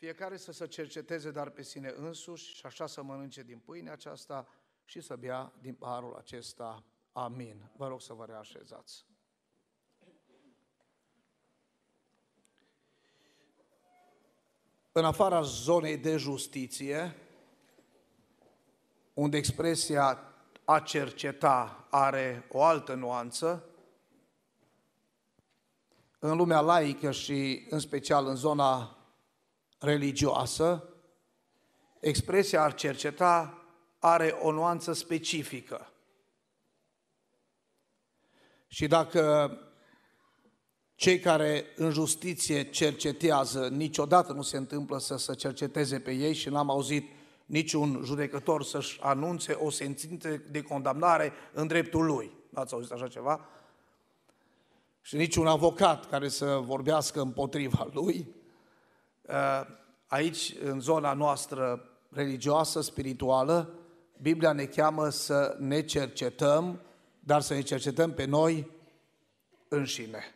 Fiecare să se cerceteze dar pe sine însuși și așa să mănânce din pâine aceasta și să bea din paharul acesta. Amin. Vă rog să vă reașezați. În afara zonei de justiție, unde expresia a cerceta are o altă nuanță, în lumea laică și în special în zona religioasă, expresia a cerceta are o nuanță specifică. Și dacă cei care în justiție cercetează, niciodată nu se întâmplă să se cerceteze pe ei și n-am auzit niciun judecător să-și anunțe o sentință de condamnare în dreptul lui. N-ați auzit așa ceva? Și niciun avocat care să vorbească împotriva lui. Uh, aici, în zona noastră religioasă, spirituală, Biblia ne cheamă să ne cercetăm, dar să ne cercetăm pe noi înșine.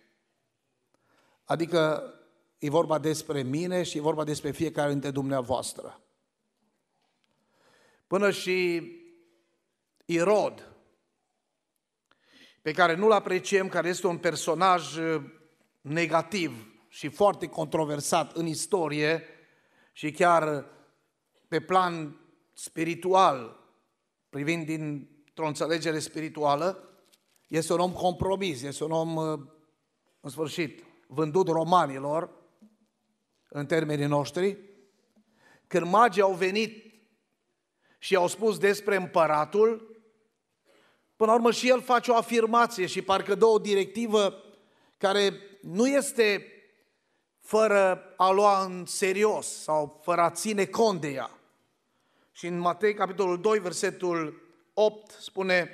Adică e vorba despre mine și e vorba despre fiecare dintre dumneavoastră. Până și Irod, pe care nu-l apreciem, care este un personaj uh, negativ și foarte controversat în istorie și chiar pe plan spiritual, privind dintr-o înțelegere spirituală, este un om compromis, este un om, uh, în sfârșit, vândut romanilor, în termenii noștri, când magii au venit și au spus despre împăratul, până la urmă și el face o afirmație și parcă dă o directivă care nu este fără a lua în serios sau fără a ține cont de ea. Și în Matei, capitolul 2, versetul 8, spune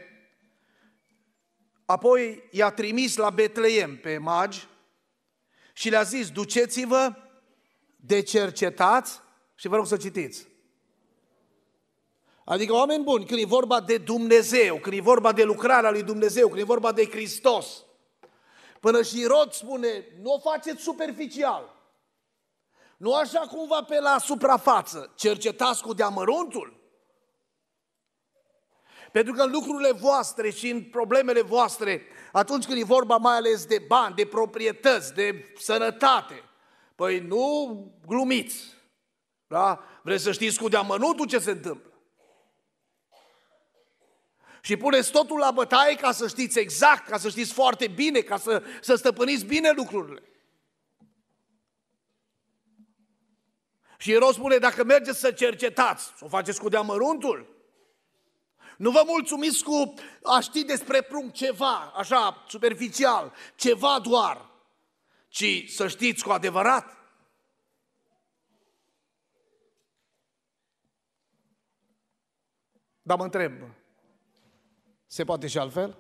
Apoi i-a trimis la Betleem pe magi și le-a zis, duceți-vă, de cercetați și vă rog să citiți. Adică oameni buni, când e vorba de Dumnezeu, când e vorba de lucrarea lui Dumnezeu, când e vorba de Hristos, până și Rod spune, nu o faceți superficial. Nu așa cumva pe la suprafață, cercetați cu deamăruntul. Pentru că în lucrurile voastre și în problemele voastre, atunci când e vorba mai ales de bani, de proprietăți, de sănătate, păi nu glumiți. Da? Vreți să știți cu deamănuntul ce se întâmplă? Și puneți totul la bătaie ca să știți exact, ca să știți foarte bine, ca să, să stăpâniți bine lucrurile. Și Eros spune, dacă mergeți să cercetați, să o faceți cu deamăruntul, nu vă mulțumiți cu a ști despre prunc ceva, așa, superficial, ceva doar, ci să știți cu adevărat. Dar mă întreb, se poate și altfel?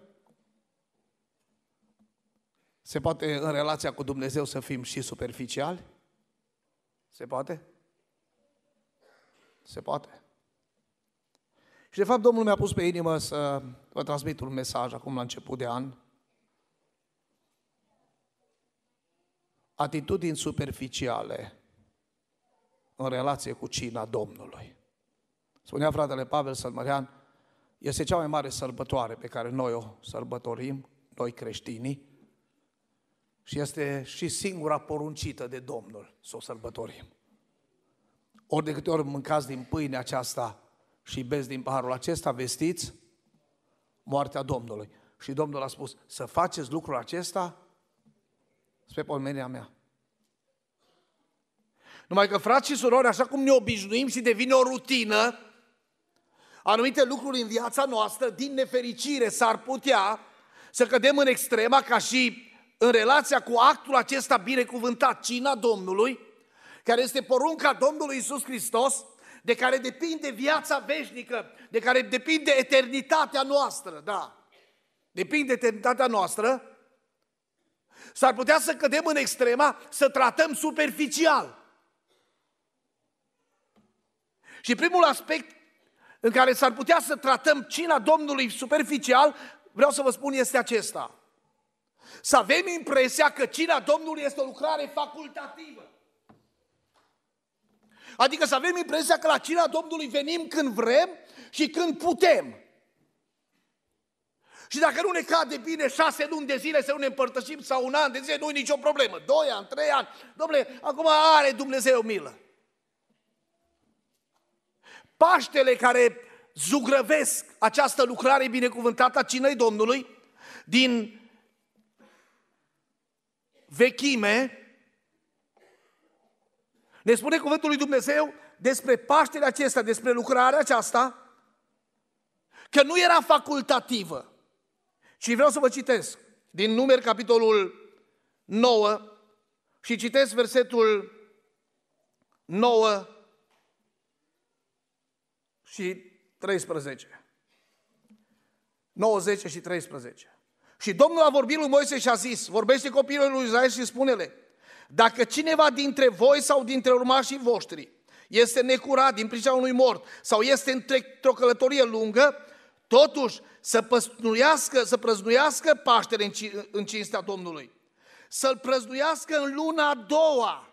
Se poate în relația cu Dumnezeu să fim și superficiali? Se poate? Se poate. Și de fapt Domnul mi-a pus pe inimă să vă transmit un mesaj acum la început de an. Atitudini superficiale în relație cu cina Domnului. Spunea fratele Pavel Sălmărean, este cea mai mare sărbătoare pe care noi o sărbătorim, noi creștinii, și este și singura poruncită de Domnul să o sărbătorim. Ori de câte ori mâncați din pâine aceasta și beți din paharul acesta, vestiți moartea Domnului. Și Domnul a spus, să faceți lucrul acesta spre pomenirea mea. Numai că, frați și surori, așa cum ne obișnuim și devine o rutină, anumite lucruri în viața noastră, din nefericire, s-ar putea să cădem în extrema ca și în relația cu actul acesta binecuvântat, cina Domnului, care este porunca Domnului Isus Hristos, de care depinde viața veșnică, de care depinde eternitatea noastră, da. Depinde eternitatea noastră, s-ar putea să cădem în extrema să tratăm superficial. Și primul aspect în care s-ar putea să tratăm cina Domnului superficial, vreau să vă spun, este acesta. Să avem impresia că cina Domnului este o lucrare facultativă. Adică să avem impresia că la cina Domnului venim când vrem și când putem. Și dacă nu ne cade bine șase luni de zile să nu ne împărtășim sau un an de zile, nu e nicio problemă. Doi ani, trei ani. Domnule, acum are Dumnezeu milă. Paștele care zugrăvesc această lucrare binecuvântată a cinei Domnului din vechime, ne spune cuvântul lui Dumnezeu despre Paștele acesta, despre lucrarea aceasta, că nu era facultativă. Și vreau să vă citesc din numeri capitolul 9 și citesc versetul 9 și 13. 9, 10 și 13. Și Domnul a vorbit lui Moise și a zis, vorbește copilului lui Israel și spune-le, dacă cineva dintre voi sau dintre urmașii voștri este necurat din pricina unui mort sau este într-o călătorie lungă, totuși să păznuiască, să prăznuiască Paștele în cinstea Domnului. Să-l prăznuiască în luna a doua.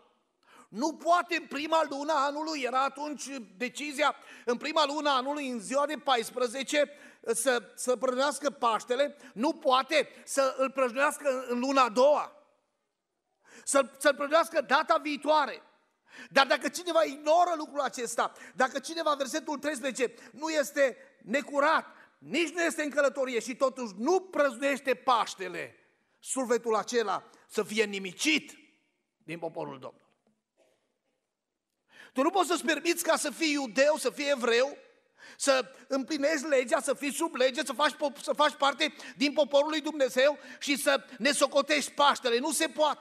Nu poate în prima lună anului, era atunci decizia, în prima lună anului, în ziua de 14, să, să prăznuiască Paștele, nu poate să îl prăznuiască în luna a doua. Să-l, să-l prăznuiască data viitoare. Dar dacă cineva ignoră lucrul acesta, dacă cineva, versetul 13, nu este necurat, nici nu este în călătorie și totuși nu prăznuiește Paștele, survetul acela să fie nimicit din poporul Domnului. Tu nu poți să-ți permiți ca să fii iudeu, să fii evreu, să împlinești legea, să fii sub lege, să faci, să faci parte din poporul lui Dumnezeu și să ne socotești Paștele. Nu se poate.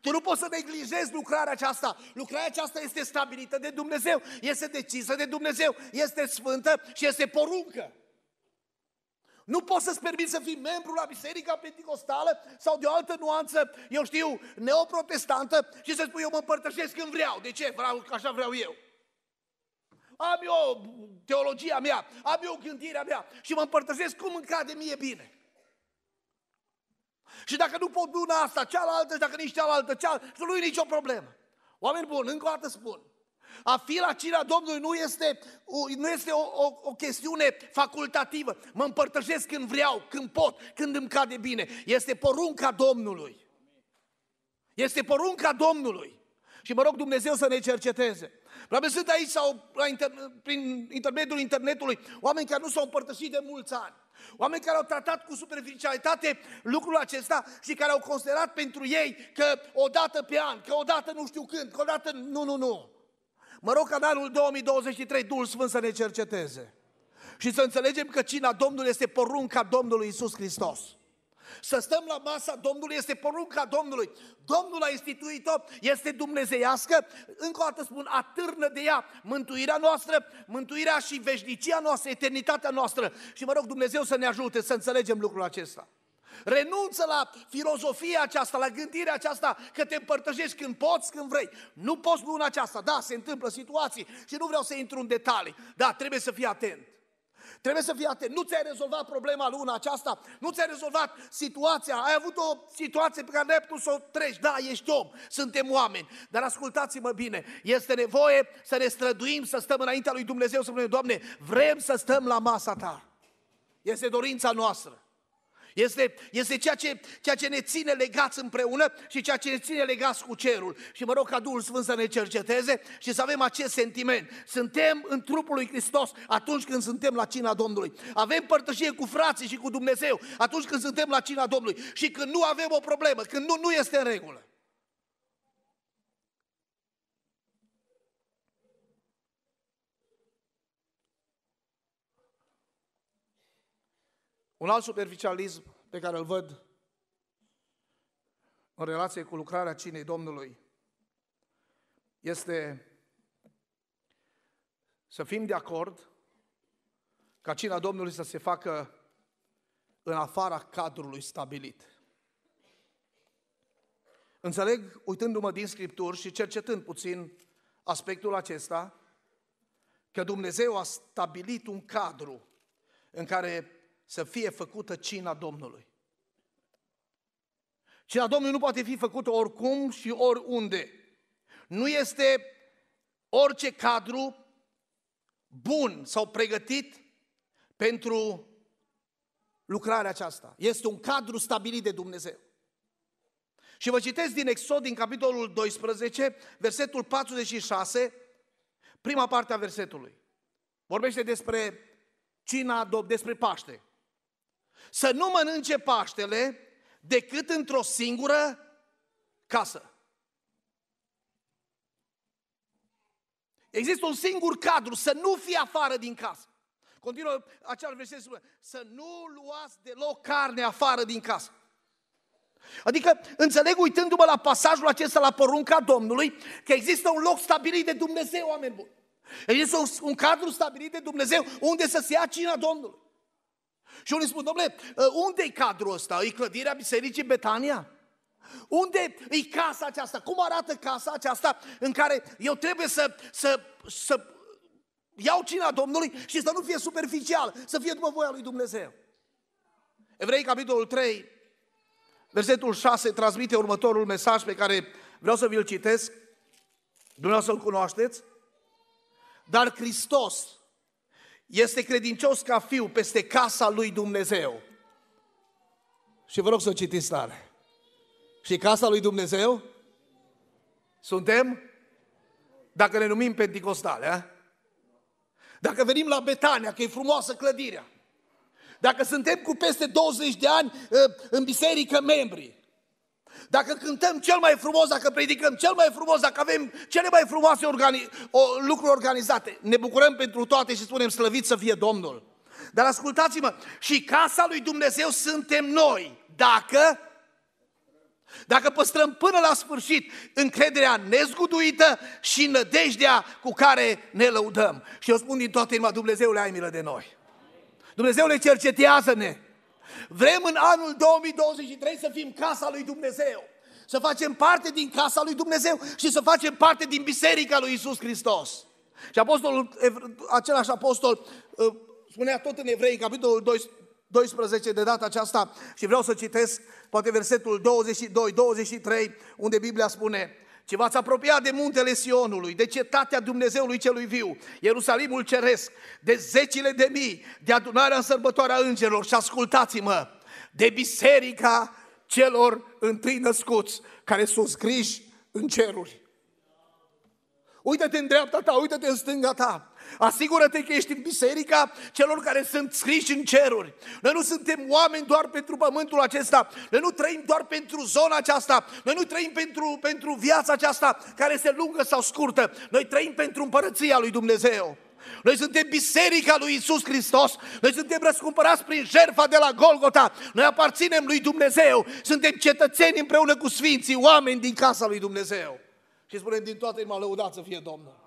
Tu nu poți să neglijezi lucrarea aceasta. Lucrarea aceasta este stabilită de Dumnezeu, este decisă de Dumnezeu, este sfântă și este poruncă. Nu poți să-ți permiți să fii membru la Biserica Pentecostală sau de o altă nuanță, eu știu, neoprotestantă și să spui eu mă împărtășesc când vreau. De ce? Vreau, așa vreau eu. Am eu teologia mea, am eu gândirea mea și mă împărtășesc cum îmi cade mie bine. Și dacă nu pot una asta, cealaltă, și dacă nici cealaltă, cealaltă, nu e nicio problemă. Oameni buni, încă o dată spun, a fi la cina Domnului nu este, nu este o, o, o chestiune facultativă. Mă împărtășesc când vreau, când pot, când îmi cade bine. Este porunca Domnului. Este porunca Domnului. Și mă rog Dumnezeu să ne cerceteze. Probabil sunt aici sau la inter, prin intermediul internetului oameni care nu s-au împărtășit de mulți ani. Oameni care au tratat cu superficialitate lucrul acesta și care au considerat pentru ei că o dată pe an, că o dată nu știu când, că o dată... Nu, nu, nu. Mă rog ca în anul 2023 Duhul Sfânt să ne cerceteze și să înțelegem că cina Domnului este porunca Domnului Isus Hristos. Să stăm la masa Domnului este porunca Domnului. Domnul a instituit-o, este dumnezeiască, încă o dată spun, atârnă de ea mântuirea noastră, mântuirea și veșnicia noastră, eternitatea noastră. Și mă rog Dumnezeu să ne ajute să înțelegem lucrul acesta. Renunță la filozofia aceasta, la gândirea aceasta că te împărtășești când poți, când vrei. Nu poți luna aceasta. Da, se întâmplă situații și nu vreau să intru în detalii. Da, trebuie să fii atent. Trebuie să fii atent. Nu ți-ai rezolvat problema luna aceasta, nu ți-ai rezolvat situația, ai avut o situație pe care nu ai putut să o treci. Da, ești om, suntem oameni. Dar ascultați-mă bine, este nevoie să ne străduim, să stăm înaintea lui Dumnezeu, să spunem, Doamne, vrem să stăm la masa Ta. Este dorința noastră. Este, este ceea, ce, ceea ce ne ține legați împreună și ceea ce ne ține legați cu cerul. Și mă rog ca Duhul Sfânt să ne cerceteze și să avem acest sentiment. Suntem în trupul lui Hristos atunci când suntem la cina Domnului. Avem părtășie cu frații și cu Dumnezeu atunci când suntem la cina Domnului. Și când nu avem o problemă, când nu, nu este în regulă. Un alt superficialism pe care îl văd în relație cu lucrarea cinei Domnului este să fim de acord ca cina Domnului să se facă în afara cadrului stabilit. Înțeleg, uitându-mă din Scripturi și cercetând puțin aspectul acesta, că Dumnezeu a stabilit un cadru în care să fie făcută cina Domnului. Cina Domnului nu poate fi făcută oricum și oriunde. Nu este orice cadru bun sau pregătit pentru lucrarea aceasta. Este un cadru stabilit de Dumnezeu. Și vă citesc din Exod, din capitolul 12, versetul 46, prima parte a versetului. Vorbește despre cina, despre Paște. Să nu mănânce Paștele decât într-o singură casă. Există un singur cadru, să nu fie afară din casă. Continuă acel verset spune, să nu luați deloc carne afară din casă. Adică înțeleg uitându-mă la pasajul acesta, la porunca Domnului, că există un loc stabilit de Dumnezeu, oameni buni. Există un, un cadru stabilit de Dumnezeu unde să se ia cina Domnului. Și unii spun, domnule, ă, unde e cadrul ăsta? E clădirea Bisericii Betania? Unde e casa aceasta? Cum arată casa aceasta în care eu trebuie să, să, să iau cina Domnului și să nu fie superficial, să fie după voia lui Dumnezeu? Evrei, capitolul 3, versetul 6, transmite următorul mesaj pe care vreau să vi-l citesc. Dumneavoastră să-l cunoașteți. Dar Hristos este credincios ca fiu peste casa lui Dumnezeu. Și vă rog să citiți tare. Și casa lui Dumnezeu? Suntem? Dacă ne numim Pentecostale, a? Dacă venim la Betania, că e frumoasă clădirea. Dacă suntem cu peste 20 de ani ă, în biserică membri. Dacă cântăm cel mai frumos, dacă predicăm cel mai frumos, dacă avem cele mai frumoase organi- o, lucruri organizate, ne bucurăm pentru toate și spunem slăvit să fie Domnul. Dar ascultați-mă, și casa lui Dumnezeu suntem noi, dacă dacă păstrăm până la sfârșit încrederea nezguduită și nădejdea cu care ne lăudăm. Și eu spun din toată inima, Dumnezeule, ai milă de noi. Dumnezeule, cercetează-ne. Vrem în anul 2023 să fim casa lui Dumnezeu. Să facem parte din casa lui Dumnezeu și să facem parte din biserica lui Isus Hristos. Și apostolul, același apostol uh, spunea tot în Evrei, capitolul 12 de data aceasta și vreau să citesc poate versetul 22, 23, unde Biblia spune ci v-ați apropiat de muntele Sionului, de cetatea Dumnezeului celui viu, Ierusalimul ceresc, de zecile de mii, de adunarea în sărbătoarea îngerilor și ascultați-mă, de biserica celor întâi născuți, care sunt scriși în ceruri. Uită-te în dreapta ta, uită-te în stânga ta. Asigură-te că ești în biserica celor care sunt scriși în ceruri. Noi nu suntem oameni doar pentru pământul acesta. Noi nu trăim doar pentru zona aceasta. Noi nu trăim pentru, pentru viața aceasta care este lungă sau scurtă. Noi trăim pentru împărăția lui Dumnezeu. Noi suntem biserica lui Isus Hristos. Noi suntem răscumpărați prin jertfa de la Golgota. Noi aparținem lui Dumnezeu. Suntem cetățeni împreună cu sfinții, oameni din casa lui Dumnezeu. Și spunem din toată inima, lăudat să fie Domnul.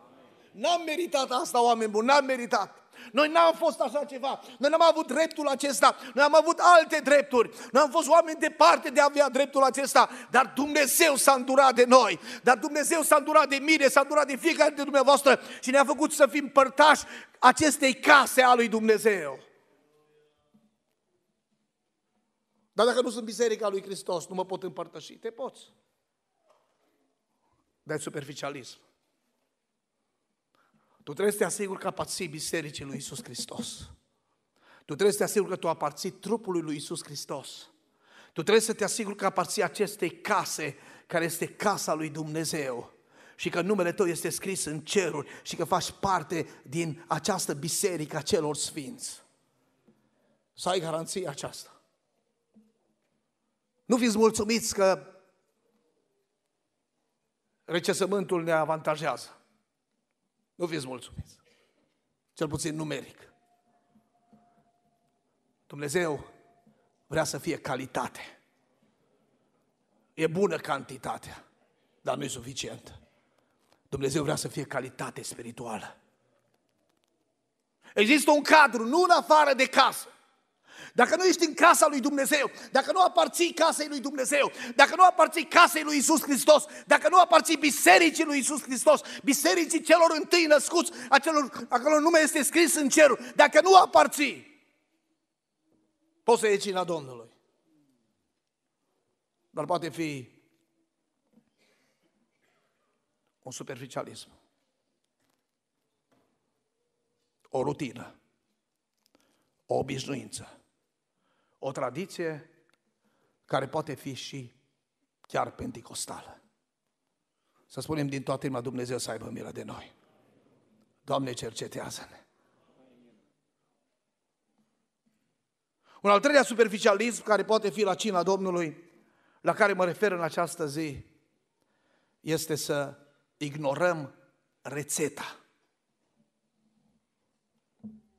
N-am meritat asta, oameni buni, n-am meritat. Noi n-am fost așa ceva, noi n-am avut dreptul acesta, noi am avut alte drepturi, noi am fost oameni departe de a avea dreptul acesta, dar Dumnezeu s-a îndurat de noi, dar Dumnezeu s-a îndurat de mine, s-a îndurat de fiecare dintre dumneavoastră și ne-a făcut să fim părtași acestei case a lui Dumnezeu. Dar dacă nu sunt biserica lui Hristos, nu mă pot împărtăși. Te poți. Dar superficialism. Tu trebuie să te asiguri că aparții bisericii lui Isus Hristos. Tu trebuie să te asiguri că tu aparții trupului lui Isus Hristos. Tu trebuie să te asiguri că aparții acestei case care este casa lui Dumnezeu și că numele tău este scris în ceruri și că faci parte din această biserică a celor sfinți. Să ai garanția aceasta. Nu fiți mulțumiți că recesământul ne avantajează. Nu fiți mulțumiți. Cel puțin numeric. Dumnezeu vrea să fie calitate. E bună cantitatea, dar nu e suficient. Dumnezeu vrea să fie calitate spirituală. Există un cadru, nu în afară de casă. Dacă nu ești în casa lui Dumnezeu, dacă nu aparții casei lui Dumnezeu, dacă nu aparții casei lui Isus Hristos, dacă nu aparții bisericii lui Isus Hristos, bisericii celor întâi născuți, acelor, acolo nume este scris în cerul, dacă nu aparții, poți să ieși cina Domnului. Dar poate fi un superficialism. o rutină, o obișnuință, o tradiție care poate fi și chiar penticostală. Să spunem din toată inima Dumnezeu să aibă milă de noi. Doamne, cercetează-ne. Un al treilea superficialism care poate fi la cina Domnului, la care mă refer în această zi, este să ignorăm rețeta.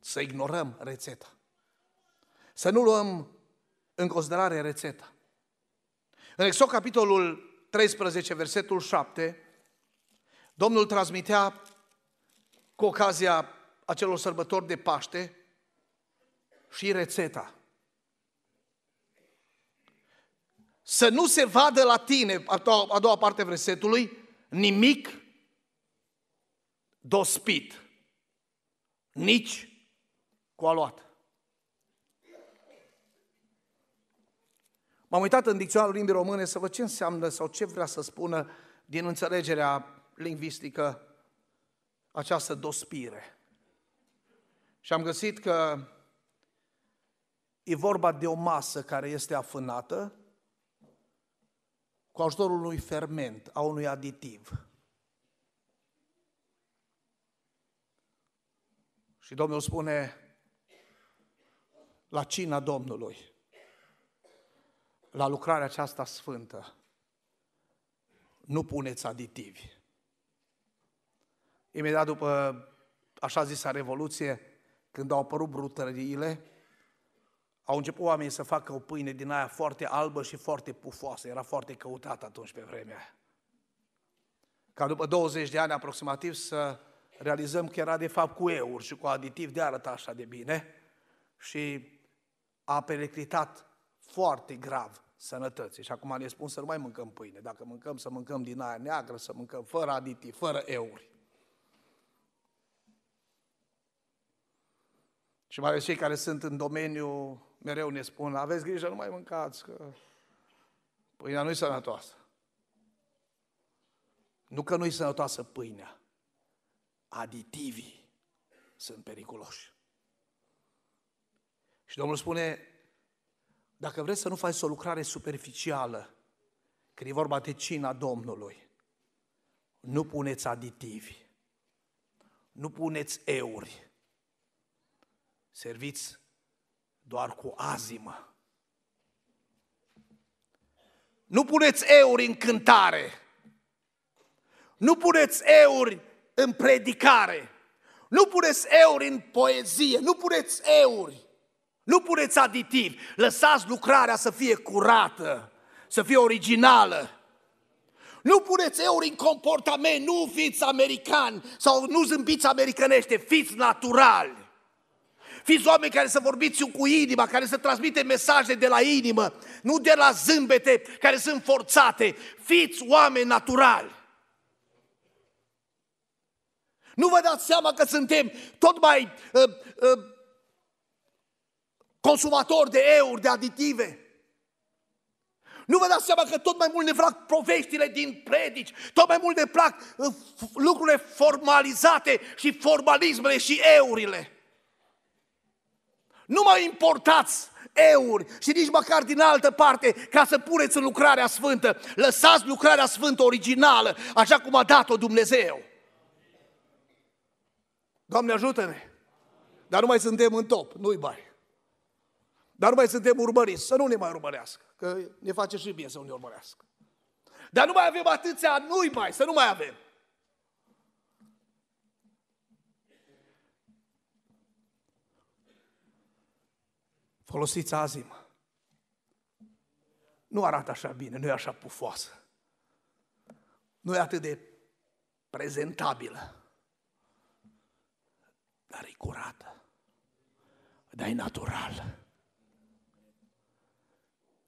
Să ignorăm rețeta. Să nu luăm în considerare rețeta. În Exod, capitolul 13, versetul 7, Domnul transmitea cu ocazia acelor sărbători de Paște și rețeta. Să nu se vadă la tine, a doua, a doua parte a versetului, nimic dospit, nici cu aluat. M-am uitat în dicționarul limbii române să văd ce înseamnă sau ce vrea să spună din înțelegerea lingvistică această dospire. Și am găsit că e vorba de o masă care este afânată cu ajutorul unui ferment, a unui aditiv. Și Domnul spune, la cina Domnului, la lucrarea aceasta sfântă, nu puneți aditivi. Imediat după așa zisa revoluție, când au apărut brutăriile, au început oamenii să facă o pâine din aia foarte albă și foarte pufoasă. Era foarte căutată atunci pe vremea aia. Ca după 20 de ani aproximativ să realizăm că era de fapt cu eur și cu aditiv de arăta așa de bine și a periclitat foarte grav sănătății. Și acum ne spun să nu mai mâncăm pâine. Dacă mâncăm, să mâncăm din aia neagră, să mâncăm fără aditiv, fără euri. Și mai ales cei care sunt în domeniu, mereu ne spun, aveți grijă, nu mai mâncați, că pâinea nu-i sănătoasă. Nu că nu-i sănătoasă pâinea, aditivii sunt periculoși. Și Domnul spune, dacă vreți să nu faci o lucrare superficială, când e vorba de cina Domnului, nu puneți aditivi, nu puneți euri, serviți doar cu azimă. Nu puneți euri în cântare, nu puneți euri în predicare, nu puneți euri în poezie, nu puneți euri nu puneți aditivi, lăsați lucrarea să fie curată, să fie originală. Nu puneți euri în comportament, nu fiți americani sau nu zâmbiți americanește, fiți naturali. Fiți oameni care să vorbiți cu inima, care să transmite mesaje de la inimă, nu de la zâmbete care sunt forțate. Fiți oameni naturali. Nu vă dați seama că suntem tot mai uh, uh, consumatori de euri, de aditive. Nu vă dați seama că tot mai mult ne plac poveștile din predici, tot mai mult ne plac uh, lucrurile formalizate și formalismele și eurile. Nu mai importați euri și nici măcar din altă parte ca să puneți în lucrarea sfântă. Lăsați lucrarea sfântă originală, așa cum a dat-o Dumnezeu. Doamne ajută-ne! Dar nu mai suntem în top, nu-i bai. Dar nu mai suntem urmăriți, să nu ne mai urmărească, că ne face și bine să nu ne urmărească. Dar nu mai avem atâția, nu-i mai, să nu mai avem. Folosiți azimă. Nu arată așa bine, nu e așa pufoasă. Nu e atât de prezentabilă. Dar e curată. Dar e naturală.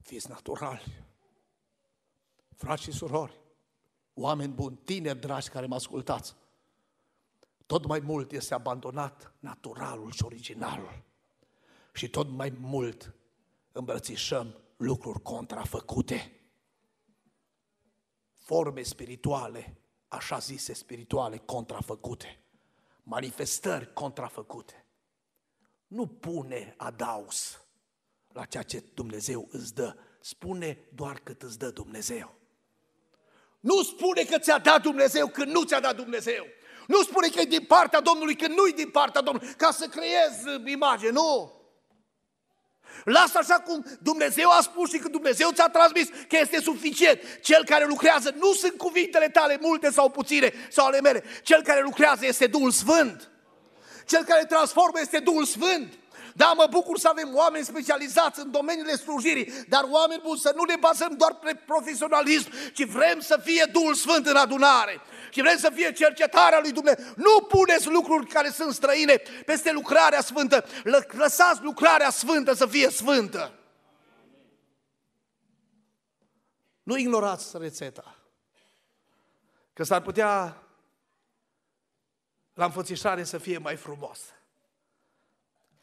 Fiți naturali. Frați și surori, oameni buni, tineri dragi care mă ascultați, tot mai mult este abandonat naturalul și originalul. Și tot mai mult îmbrățișăm lucruri contrafăcute. Forme spirituale, așa zise spirituale, contrafăcute. manifestări contrafăcute. Nu pune adaus la ceea ce Dumnezeu îți dă. Spune doar cât îți dă Dumnezeu. Nu spune că ți-a dat Dumnezeu când nu ți-a dat Dumnezeu. Nu spune că e din partea Domnului când nu e din partea Domnului, ca să creezi imagine, nu. Lasă așa cum Dumnezeu a spus și că Dumnezeu ți-a transmis că este suficient. Cel care lucrează nu sunt cuvintele tale multe sau puține sau ale mele. Cel care lucrează este Duhul Sfânt. Cel care transformă este Duhul Sfânt. Da, mă bucur să avem oameni specializați în domeniile slujirii, dar oameni buni să nu ne bazăm doar pe profesionalism, ci vrem să fie Duhul Sfânt în adunare. Și vrem să fie cercetarea lui Dumnezeu. Nu puneți lucruri care sunt străine peste lucrarea sfântă. Lăsați lucrarea sfântă să fie sfântă. Nu ignorați rețeta. Că s-ar putea la înfățișare să fie mai frumos.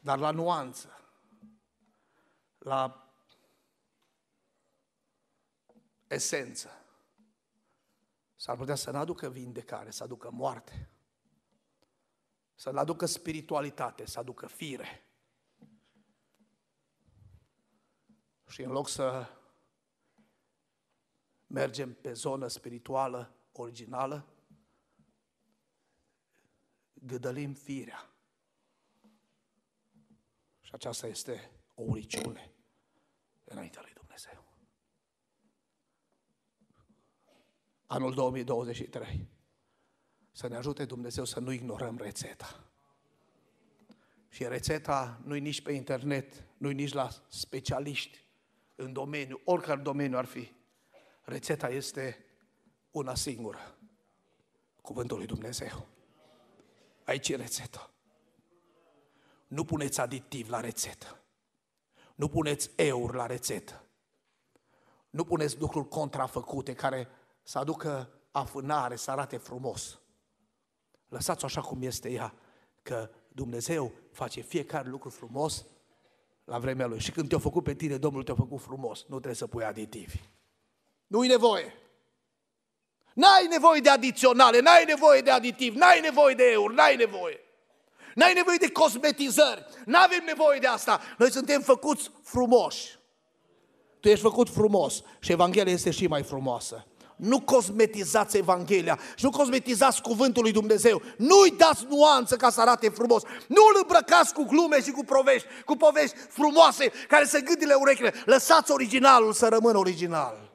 Dar la nuanță, la esență, s-ar putea să nu aducă vindecare, să aducă moarte, să nu aducă spiritualitate, să aducă fire. Și în loc să mergem pe zonă spirituală originală, gâdălim firea. Și aceasta este o uriciune înaintea lui Dumnezeu. Anul 2023. Să ne ajute Dumnezeu să nu ignorăm rețeta. Și rețeta nu-i nici pe internet, nu-i nici la specialiști în domeniu, oricare domeniu ar fi. Rețeta este una singură. Cuvântul lui Dumnezeu. Aici e rețeta. Nu puneți aditiv la rețetă. Nu puneți eur la rețetă. Nu puneți lucruri contrafăcute care să aducă afânare, să arate frumos. Lăsați-o așa cum este ea, că Dumnezeu face fiecare lucru frumos la vremea Lui. Și când te-a făcut pe tine, Domnul te-a făcut frumos. Nu trebuie să pui aditivi. Nu-i nevoie. N-ai nevoie de adiționale, n-ai nevoie de aditiv, n-ai nevoie de eur, n-ai nevoie. N-ai nevoie de cosmetizări, n-avem nevoie de asta. Noi suntem făcuți frumoși. Tu ești făcut frumos și Evanghelia este și mai frumoasă. Nu cosmetizați Evanghelia și nu cosmetizați cuvântul lui Dumnezeu. Nu-i dați nuanță ca să arate frumos. Nu îl îmbrăcați cu glume și cu povești, cu povești frumoase care să gândile urechile. Lăsați originalul să rămână original.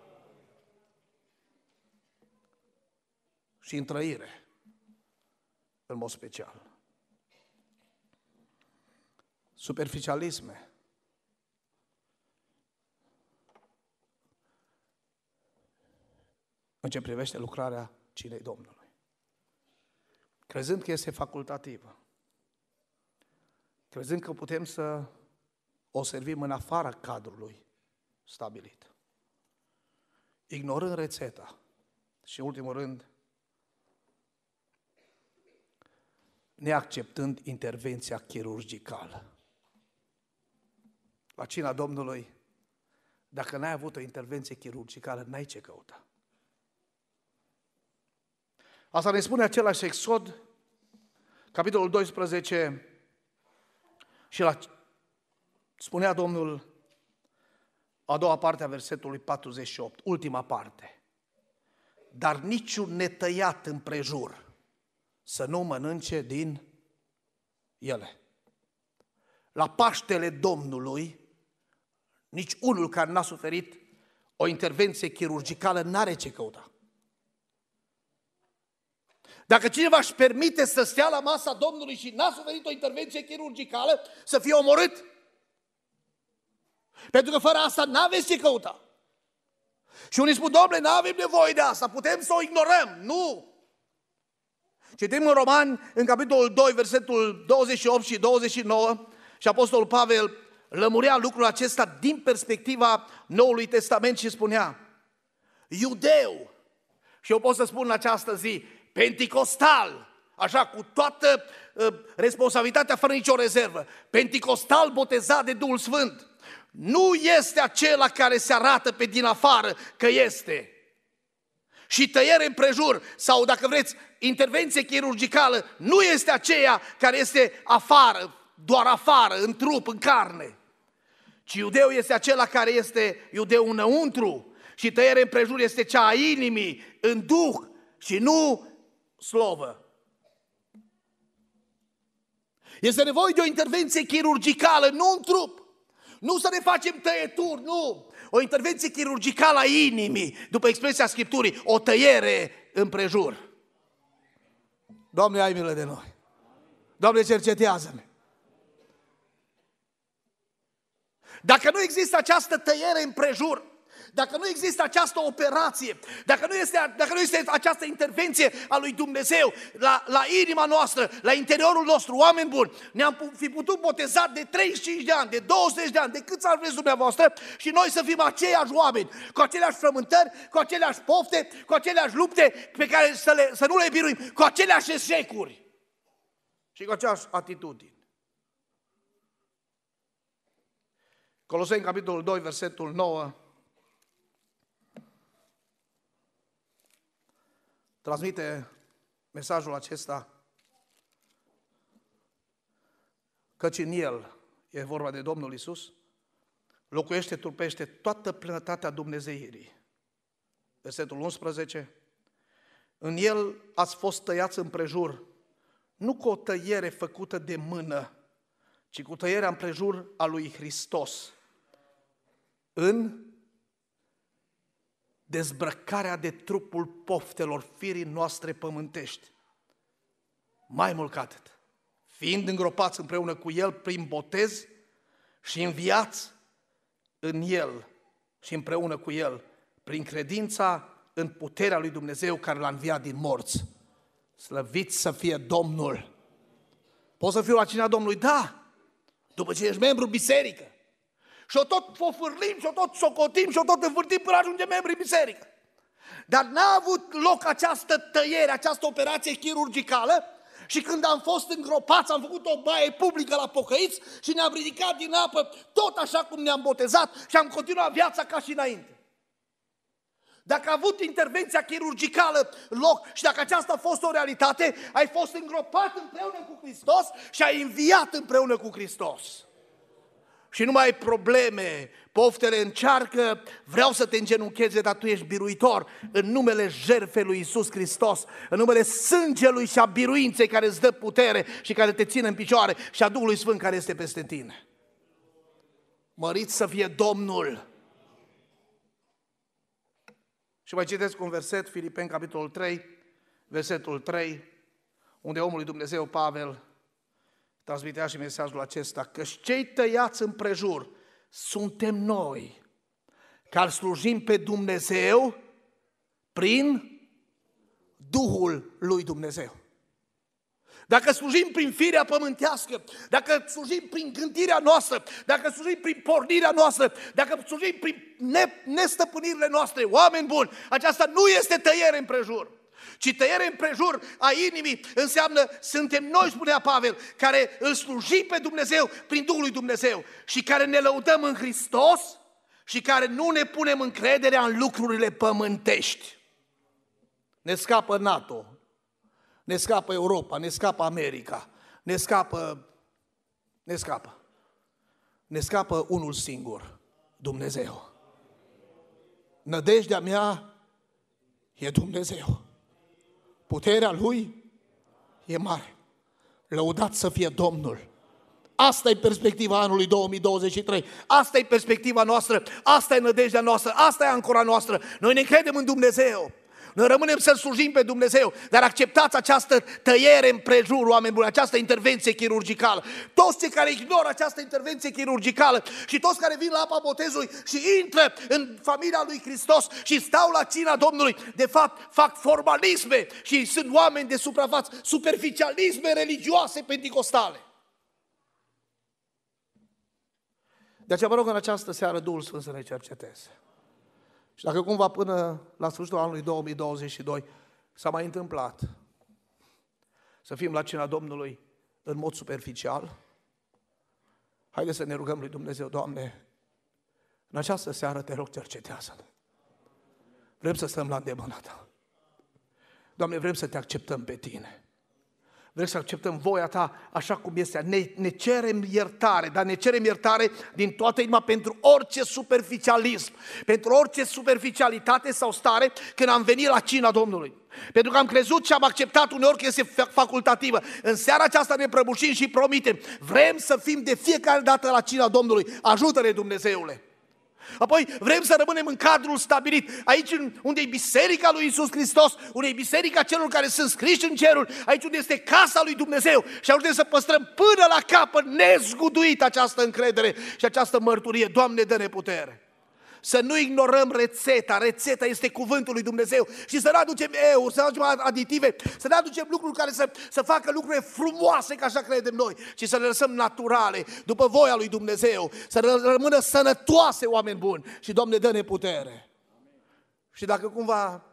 Și în trăire, în mod special. Superficialisme. în ce privește lucrarea cinei Domnului. Crezând că este facultativă, crezând că putem să o servim în afara cadrului stabilit, ignorând rețeta și, în ultimul rând, neacceptând intervenția chirurgicală. La cina Domnului, dacă n-ai avut o intervenție chirurgicală, n-ai ce căuta. Asta ne spune același Exod, capitolul 12, și la, spunea Domnul a doua parte a versetului 48, ultima parte. Dar niciun netăiat împrejur să nu mănânce din ele. La Paștele Domnului, nici unul care n-a suferit o intervenție chirurgicală n-are ce căuta. Dacă cineva își permite să stea la masa Domnului și n-a suferit o intervenție chirurgicală, să fie omorât. Pentru că fără asta n-aveți ce căuta. Și unii spun, domnule, nu avem nevoie de asta, putem să o ignorăm. Nu! Citim în Romani, în capitolul 2, versetul 28 și 29, și Apostolul Pavel lămurea lucrul acesta din perspectiva Noului Testament și spunea, iudeu, și eu pot să spun în această zi, penticostal, așa cu toată uh, responsabilitatea fără nicio rezervă, penticostal botezat de Duhul Sfânt, nu este acela care se arată pe din afară că este. și tăiere împrejur sau, dacă vreți, intervenție chirurgicală nu este aceea care este afară, doar afară, în trup, în carne. Ci iudeu este acela care este iudeu înăuntru și tăiere împrejur este cea a inimii, în duh și nu slovă. Este nevoie de o intervenție chirurgicală, nu în trup. Nu să ne facem tăieturi, nu. O intervenție chirurgicală a inimii, după expresia Scripturii, o tăiere împrejur. Doamne, ai milă de noi. Doamne, cercetează-ne. Dacă nu există această tăiere împrejur, dacă nu există această operație, dacă nu este, dacă nu este această intervenție a lui Dumnezeu la, la inima noastră, la interiorul nostru, oameni buni, ne-am fi putut boteza de 35 de ani, de 20 de ani, de câți ar vreți dumneavoastră și noi să fim aceiași oameni, cu aceleași frământări, cu aceleași pofte, cu aceleași lupte pe care să, le, să nu le biruim, cu aceleași eșecuri și cu aceeași atitudine. Coloseni, capitolul 2, versetul 9, transmite mesajul acesta căci în El, e vorba de Domnul Isus, locuiește, tulpește toată plinătatea Dumnezeirii. Versetul 11, în El ați fost tăiați împrejur, nu cu o tăiere făcută de mână, ci cu tăierea împrejur a lui Hristos. În dezbrăcarea de trupul poftelor firii noastre pământești. Mai mult ca atât, fiind îngropați împreună cu El prin botez și înviați în El și împreună cu El prin credința în puterea lui Dumnezeu care l-a înviat din morți. Slăviți să fie Domnul! Poți să fiu la cina Domnului? Da! După ce ești membru biserică și o tot fofârlim și o tot socotim și o tot învârtim până ajunge membri în biserică. Dar n-a avut loc această tăiere, această operație chirurgicală și când am fost îngropați, am făcut o baie publică la pocăiți și ne-am ridicat din apă tot așa cum ne-am botezat și am continuat viața ca și înainte. Dacă a avut intervenția chirurgicală loc și dacă aceasta a fost o realitate, ai fost îngropat împreună cu Hristos și ai înviat împreună cu Hristos și nu mai ai probleme, poftele încearcă, vreau să te îngenuncheze, dar tu ești biruitor în numele jertfei lui Isus Hristos, în numele sângelui și a biruinței care îți dă putere și care te ține în picioare și a Duhului Sfânt care este peste tine. Măriți să fie Domnul! Și mai citesc un verset, Filipeni, capitolul 3, versetul 3, unde omul lui Dumnezeu, Pavel, transmitea și mesajul acesta, că cei tăiați în prejur suntem noi, care slujim pe Dumnezeu prin Duhul lui Dumnezeu. Dacă slujim prin firea pământească, dacă slujim prin gândirea noastră, dacă slujim prin pornirea noastră, dacă slujim prin nestăpânirile noastre, oameni buni, aceasta nu este tăiere în prejur ci tăiere împrejur a inimii înseamnă suntem noi, spunea Pavel, care îl slujim pe Dumnezeu prin Duhul lui Dumnezeu și care ne lăudăm în Hristos și care nu ne punem încrederea în lucrurile pământești. Ne scapă NATO, ne scapă Europa, ne scapă America, ne scapă, ne scapă. Ne scapă unul singur, Dumnezeu. Nădejdea mea e Dumnezeu. Puterea Lui e mare. Lăudat să fie Domnul. Asta e perspectiva anului 2023. Asta e perspectiva noastră. Asta e nădejdea noastră. Asta e ancora noastră. Noi ne credem în Dumnezeu. Noi rămânem să slujim pe Dumnezeu, dar acceptați această tăiere în prejur, oameni buni, această intervenție chirurgicală. Toți cei care ignoră această intervenție chirurgicală și toți care vin la apa botezului și intră în familia lui Hristos și stau la cina Domnului, de fapt fac formalisme și sunt oameni de suprafață, superficialisme religioase pentecostale. De aceea vă rog în această seară Duhul Sfânt să ne cerceteze. Și dacă cumva până la sfârșitul anului 2022 s-a mai întâmplat să fim la cina Domnului în mod superficial, haideți să ne rugăm lui Dumnezeu, Doamne, în această seară te rog cercetează -ne. Vrem să stăm la îndemâna Ta. Doamne, vrem să te acceptăm pe Tine. Vrem să acceptăm voia Ta așa cum este. Ne, ne cerem iertare, dar ne cerem iertare din toată inima pentru orice superficialism, pentru orice superficialitate sau stare când am venit la cina Domnului. Pentru că am crezut și am acceptat uneori că este facultativă. În seara aceasta ne prăbușim și promitem. Vrem să fim de fiecare dată la cina Domnului. Ajută-ne Dumnezeule! Apoi vrem să rămânem în cadrul stabilit. Aici unde e biserica lui Isus Hristos, unde e biserica celor care sunt scriși în cerul, aici unde este casa lui Dumnezeu. Și ajungem să păstrăm până la capăt nezguduit această încredere și această mărturie. Doamne, dă-ne putere! Să nu ignorăm rețeta, rețeta este cuvântul lui Dumnezeu și să nu aducem eu, să nu aducem aditive, să nu aducem lucruri care să, să facă lucruri frumoase, ca așa credem noi, ci să le lăsăm naturale, după voia lui Dumnezeu, să rămână sănătoase oameni buni și Doamne dă-ne putere. Și dacă cumva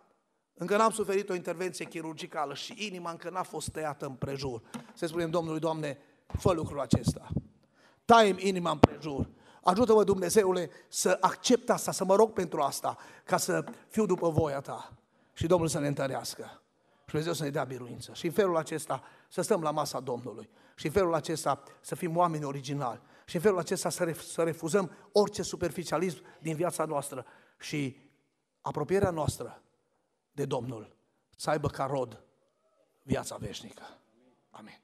încă n-am suferit o intervenție chirurgicală și inima încă n-a fost tăiată în prejur, să spunem Domnului, Doamne, fă lucrul acesta. Taiem inima în prejur Ajută-mă, Dumnezeule, să accept asta, să mă rog pentru asta, ca să fiu după voia Ta. Și Domnul să ne întărească. Și Dumnezeu să ne dea biruință. Și în felul acesta să stăm la masa Domnului. Și în felul acesta să fim oameni originali. Și în felul acesta să, ref- să refuzăm orice superficialism din viața noastră. Și apropierea noastră de Domnul să aibă ca rod viața veșnică. Amin.